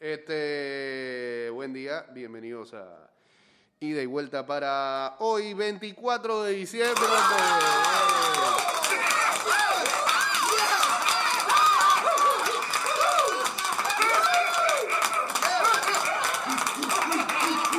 Este, buen día, bienvenidos a Ida y Vuelta para hoy, 24 de diciembre.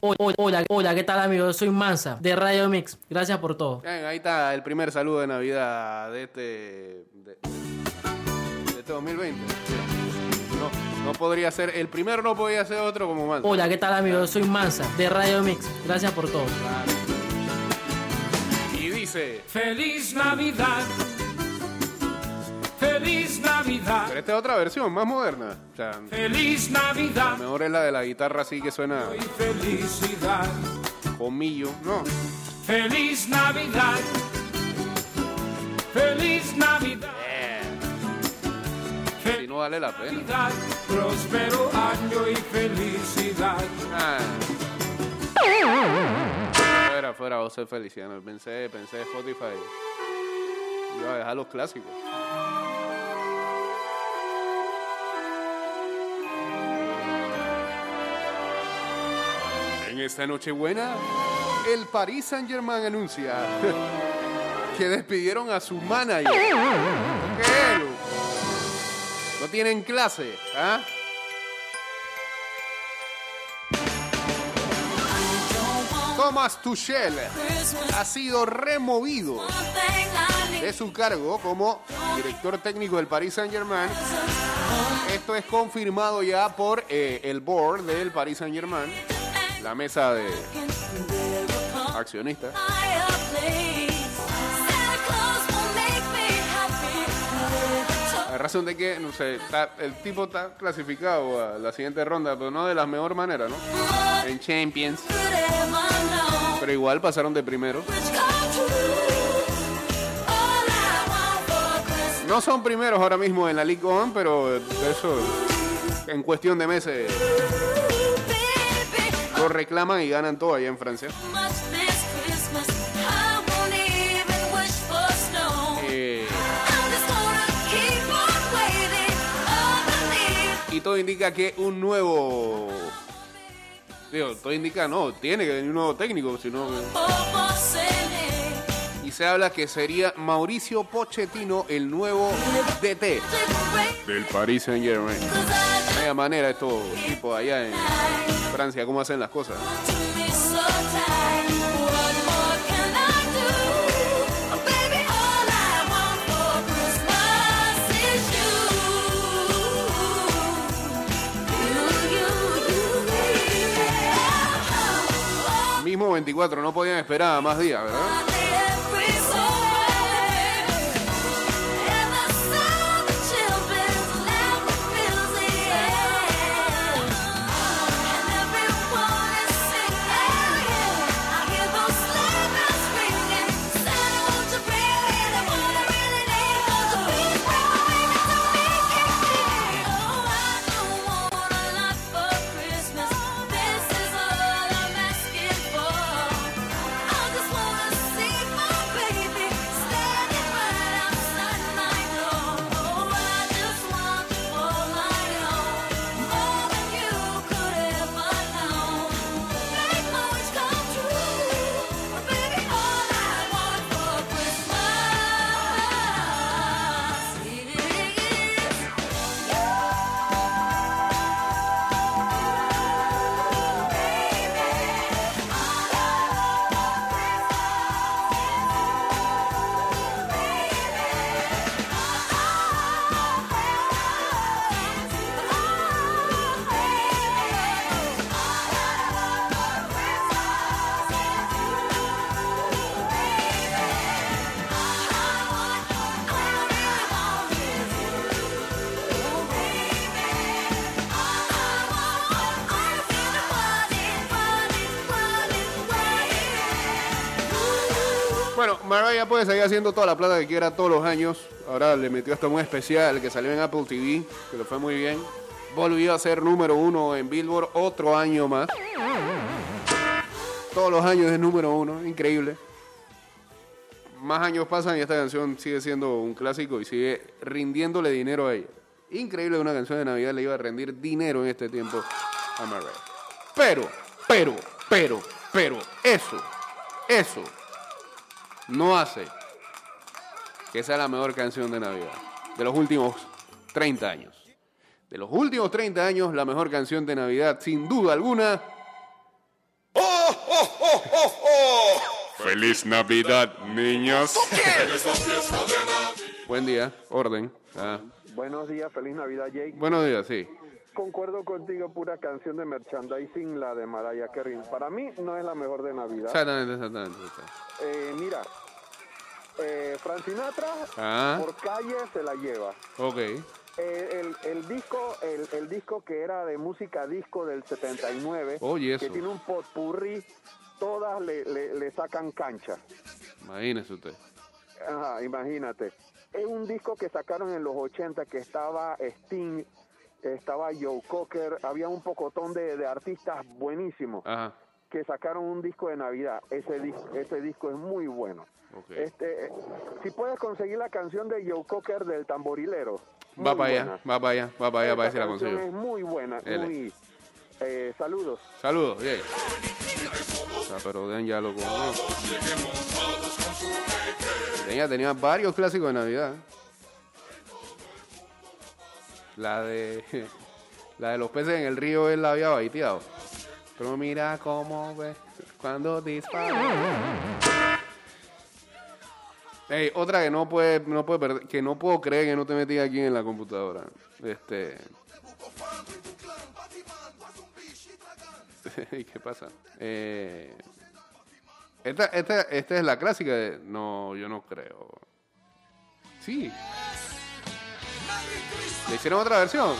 Hola, hola, ¿qué tal amigos? Soy Mansa de Radio Mix. Gracias por todo. Bien, ahí está el primer saludo de Navidad de este, de, de este 2020. No, podría ser, el primero no podía ser otro como Mansa. Hola, ¿qué tal amigos? Soy Mansa de Radio Mix. Gracias por todo. Y dice, Feliz Navidad. Feliz Navidad. pero esta es otra versión, más moderna. O sea, Feliz Navidad. mejor es la de la guitarra así que suena Y felicidad. comillo. No, Feliz Navidad. Feliz Navidad. No vale la pena. Próspero año y felicidad. Ah. Fuera, fuera, José Feliciano. Pensé, pensé Spotify. Iba a dejar los clásicos. En esta Nochebuena, el Paris Saint Germain anuncia que despidieron a su manager. ¿Qué? Tienen clase, ¿ah? Thomas Tuchel ha sido removido de su cargo como director técnico del Paris Saint Germain. Esto es confirmado ya por eh, el board del Paris Saint Germain, la mesa de accionistas. A razón de que, no sé, el tipo está clasificado a la siguiente ronda, pero no de la mejor manera, ¿no? En Champions. Pero igual pasaron de primero. No son primeros ahora mismo en la Ligue 1, pero eso en cuestión de meses lo reclaman y ganan todo allá en Francia. Todo indica que un nuevo... Digo, todo indica, no, tiene que venir un nuevo técnico, sino Y se habla que sería Mauricio Pochettino el nuevo DT del Paris Saint Germain. Vaya manera estos tipos allá en Francia, cómo hacen las cosas. 24, no podían esperar más días, ¿verdad? Bueno, Mariah puede seguir haciendo toda la plata que quiera todos los años. Ahora le metió esto muy especial que salió en Apple TV, que le fue muy bien. Volvió a ser número uno en Billboard otro año más. Todos los años es número uno, increíble. Más años pasan y esta canción sigue siendo un clásico y sigue rindiéndole dinero a ella. Increíble que una canción de Navidad le iba a rendir dinero en este tiempo a Mariah. Pero, pero, pero, pero, eso, eso no hace que sea la mejor canción de Navidad de los últimos 30 años. De los últimos 30 años, la mejor canción de Navidad, sin duda alguna. ¡Feliz Navidad, niños! Buen día, orden. Ah, Buenos días, feliz Navidad, Jake. Buenos días, sí. Concuerdo contigo, pura canción de merchandising, la de Mariah Carey. Para mí no es la mejor de Navidad. Exactamente, exactamente. Eh, mira, eh, Frank Sinatra Ah. por calle se la lleva. Ok. Eh, el, el disco el, el disco que era de música disco del 79, Oye, que tiene un potpurri, todas le, le, le sacan cancha. Imagínese usted. Ajá, imagínate. Es un disco que sacaron en los 80 que estaba Sting, estaba Joe Cocker, había un pocotón de, de artistas buenísimos Ajá. que sacaron un disco de Navidad. Ese disco, ese disco es muy bueno. Este, eh, si puedes conseguir la canción de Joe Cocker del tamborilero. Va para allá, va para allá, va para allá para la consigo. Es muy buena, muy. eh, saludos. Saludos, bien. Ah, pero Den ya loco. ¿no? Den ya tenía varios clásicos de Navidad. La de la de los peces en el río él la había baiteado. Pero mira cómo ve cuando dispara. Ey, otra que no puede, no puede perder- que no puedo creer que no te metí aquí en la computadora. Este. ¿Y qué pasa? Eh, esta, esta, esta es la clásica de... No, yo no creo. Sí. ¿Le hicieron otra versión?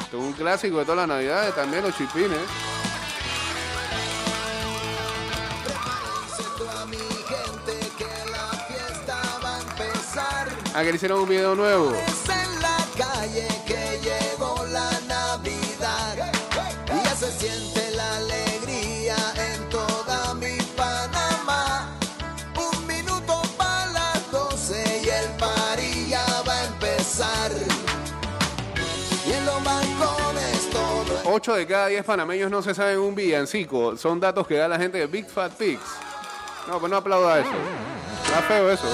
Esto es un clásico de todas las navidades, también los chipines. Ah, que le hicieron un video nuevo. Es en la calle que llegó la Navidad. Y ya se siente la alegría 8 de cada 10 panameños no se saben un villancico. Son datos que da la gente de Big Fat Pigs. No, pues no aplauda eso. Está feo eso.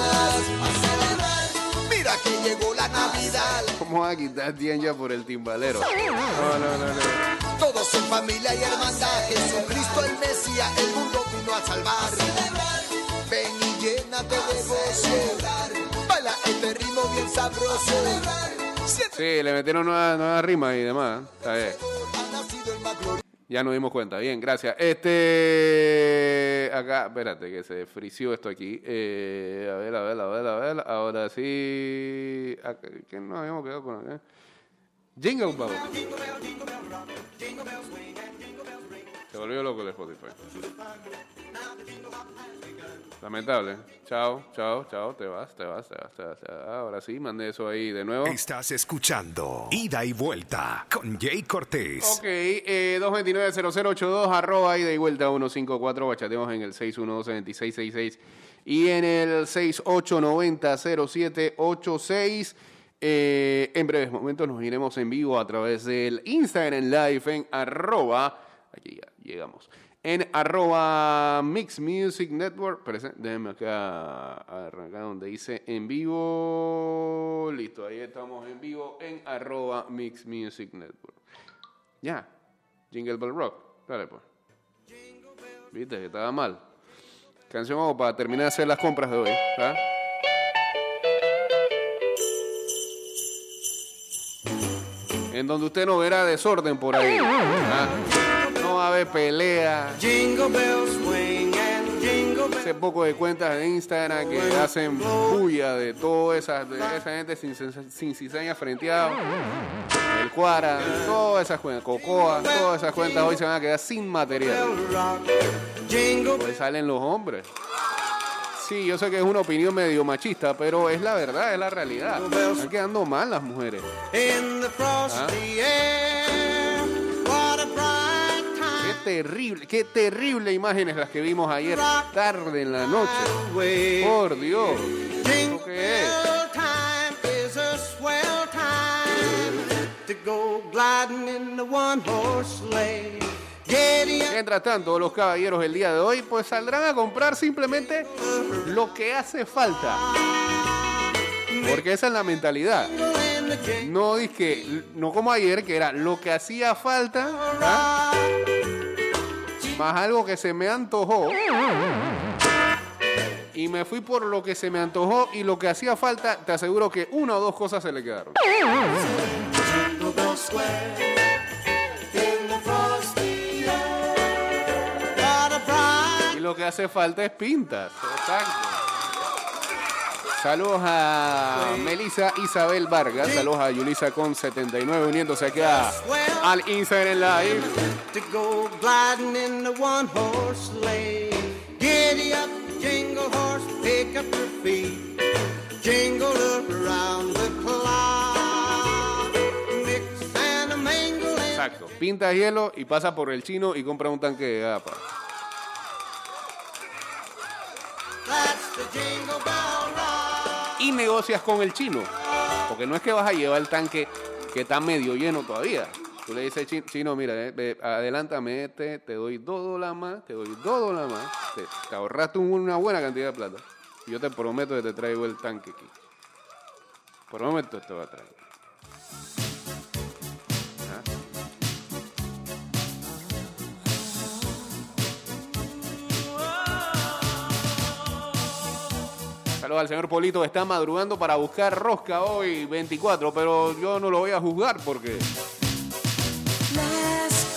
Mira que llegó la Navidad. ¿Cómo va a quitar 10 ya por el timbalero? No, no, no, no. Todos en familia y hermandad. Jesucristo el Mesías, el mundo vino a salvar. Ven y llénate de gozo. Baila este ritmo bien sabroso. Sí, le metieron nuevas nueva rimas y demás. Está bien. Ya nos dimos cuenta. Bien, gracias. Este. Acá, espérate, que se frició esto aquí. Eh, a ver, a ver, a ver, a ver. Ahora sí. Acá, ¿Qué nos habíamos quedado con acá? Jingle Bell. Se volvió loco el Spotify. Lamentable. Chao, chao, chao. Te vas, te vas, te vas, te vas. Ahora sí, mandé eso ahí de nuevo. Estás escuchando Ida y Vuelta con Jay Cortés. Ok, eh, 229-0082, arroba ida y vuelta 154, bachateamos en el 612-2666 y en el 6890-0786. Eh, en breves momentos nos iremos en vivo a través del Instagram Live en arroba, aquí ya llegamos, en arroba Mix Music Network, Espérense, déjenme acá arrancar donde dice en vivo, listo, ahí estamos en vivo en arroba Mix Music Network. Ya, Jingle Bell Rock, dale pues. Viste que estaba mal. Canción como para terminar de hacer las compras de hoy. En donde usted no verá desorden por ahí. ¿ah? Haber pelea. Hace poco de cuentas de Instagram que hacen bulla de toda esa, de esa gente sin, sin cizaña frenteado. El Cuara, todas esas cuentas, Cocoa, todas esas cuentas hoy se van a quedar sin material. Pues salen los hombres. Sí, yo sé que es una opinión medio machista, pero es la verdad, es la realidad. Están quedando mal las mujeres. ¿Ah? Terrible, qué terrible imágenes las que vimos ayer tarde en la noche. Por Dios. Mientras tanto, los caballeros el día de hoy pues saldrán a comprar simplemente lo que hace falta. Porque esa es la mentalidad. No dije, no como ayer, que era lo que hacía falta, ¿ah? Más algo que se me antojó. Y me fui por lo que se me antojó y lo que hacía falta, te aseguro que una o dos cosas se le quedaron. Y lo que hace falta es pintas. Exacto. Saludos a Melissa Isabel Vargas. Saludos a Yulisa con 79 uniéndose aquí a- al Instagram Live. to go gliding in the one horse sleigh. Giddy up, jingle horse, pick up your feet. Jingle around the clock. Mix and a mingle and Exacto. Pinta hielo y pasa por el chino y compra un tanque de gapa. that's the jingle bell negocias con el chino. Porque no es que vas a llevar el tanque que está medio lleno todavía. Tú le dices, "Chi- chino, mira, eh, adelántame este, te doy dos dólares más, te doy dos dólares más. Te, te ahorraste un- una buena cantidad de plata. Yo te prometo que te traigo el tanque aquí. Un momento te va a traer. Saludos al señor Polito está madrugando para buscar rosca hoy 24, pero yo no lo voy a juzgar porque.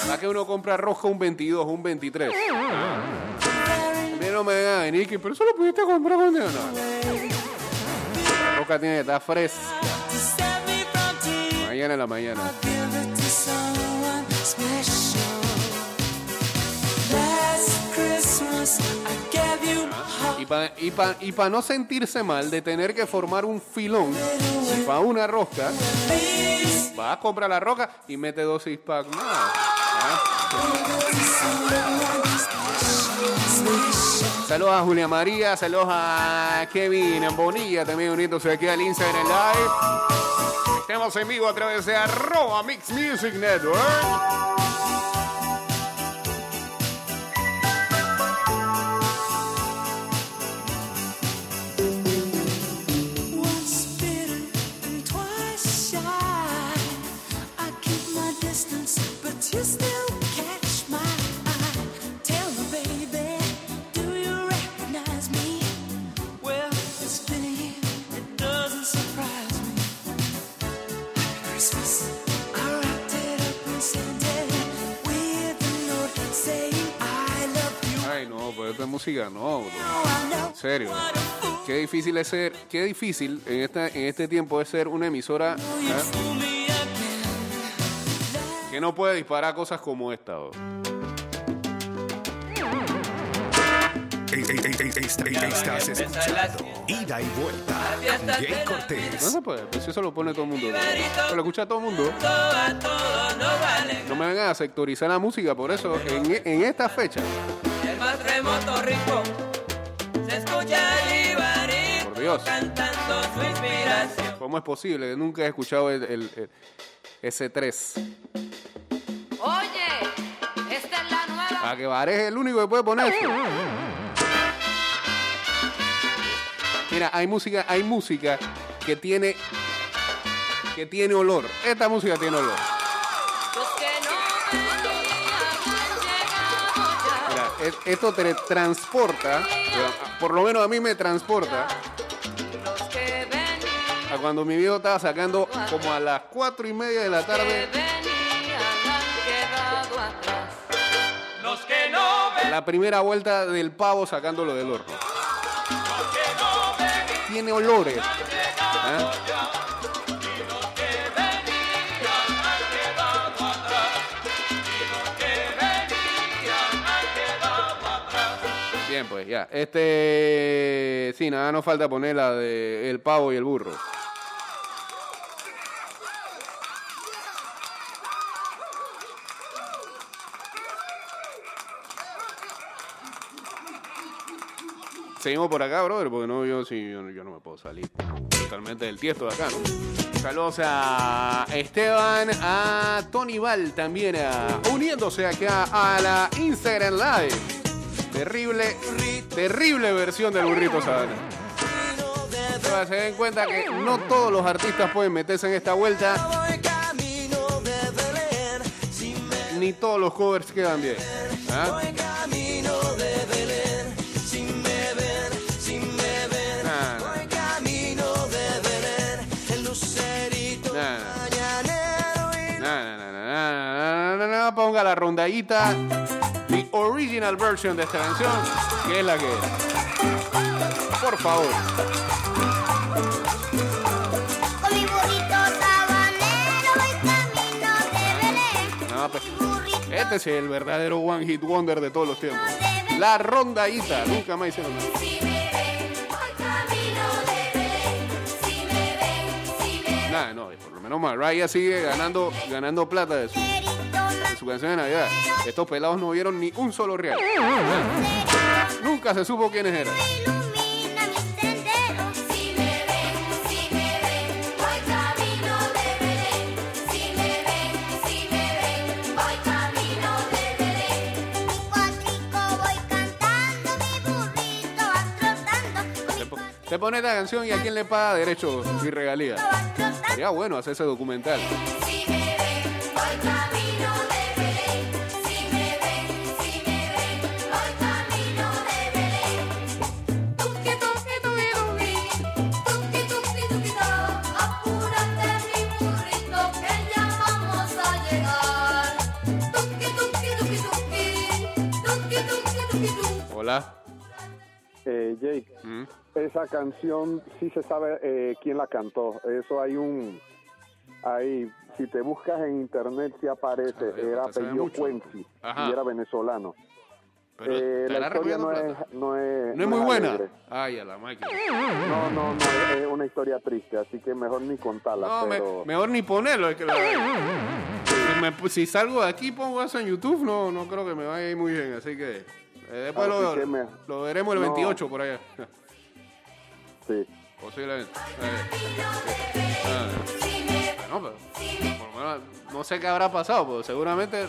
¿Para que uno compra rosca un 22, un 23? A mí no me vengan a venir que, pero eso lo pudiste comprar con. No. La rosca tiene que estar fresca. Mañana en la mañana. Y para pa- no sentirse mal de tener que formar un filón para una rosca, va a comprar la roca y mete dos six pack. ¿ah? Saludos a Julia María, saludos a Kevin Bonilla también uniéndose aquí al Instagram Live. Estamos en vivo a través de arroba Mix Music Network. Música no, bro. En serio. Qué difícil es ser, qué difícil en, esta, en este tiempo es ser una emisora again. que no puede disparar cosas como esta. bro. Ey, esta- ey, Estás escuchando Ida y Vuelta con Jay No Cortés. se puede, pues eso lo pone todo el mundo. Pero lo escucha todo el mundo. No me vengan a sectorizar la música, por eso en, en esta fecha, El remoto rincón se escucha el Ibarito por Dios, cantando su inspiración. ¿cómo es posible? Nunca he escuchado el, el- el- ese 3. Oye, esta es la nueva. A que Vares es el único que puede poner eso. Mira, hay música, hay música que tiene que tiene olor. Esta música tiene olor. Esto te transporta, por lo menos a mí me transporta a cuando mi viejo estaba sacando como a las cuatro y media de la tarde la primera vuelta del pavo sacándolo del horno. Tiene olores. ¿ah? Bien, pues ya. Este. Sí, nada, nos falta poner la de el pavo y el burro. Seguimos por acá, brother, porque no, yo sí, yo, yo no me puedo salir. totalmente del tiesto de acá, ¿no? Saludos a Esteban, a Tony Val también a- uniéndose acá a la Instagram Live. Terrible, terrible versión del burrito sabana. Se den cuenta que no todos los artistas pueden meterse en esta vuelta, ni todos los covers quedan bien. ¿ah? ponga la rondallita, the original version de esta canción, que es la que es. Por favor. No, pues, este es el verdadero one hit wonder de todos los tiempos. La rondallita, nunca más hicieron nada. Nada, no, por lo menos Mariah sigue ganando, ganando plata de su, de su canción de Navidad. Estos pelados no vieron ni un solo real. Nunca se supo quiénes eran. Se, pone esta canción y a quién le paga derechos y regalías. Sería bueno hacer ese documental. Hola. Eh, Jake, Mm. esa canción sí se sabe eh, quién la cantó. Eso hay un... Hay, si te buscas en internet, sí aparece. Ya, era apellido. Cuenci y era venezolano. Pero Eh, la historia no es, no es... No es muy buena. alegre. Ay, a la máquina. No, no, no, es- una historia triste, así que mejor ni contarla. No, me- pero... mejor ni ponerlo. es que la- si, me- si salgo de aquí pongo eso en YouTube, no, no creo que me vaya a ir muy bien. Así que después Así lo, me- lo veremos el No. 28 por allá. Sí. Posiblemente. Eh, ah, bueno, pero por lo menos no sé qué habrá pasado, pero seguramente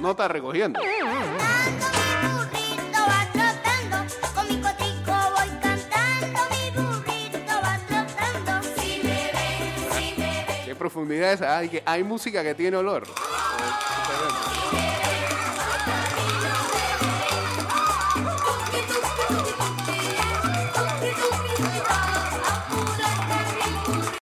no está recogiendo. ¿Qué profundidad es esa? Ay, que hay música que tiene olor.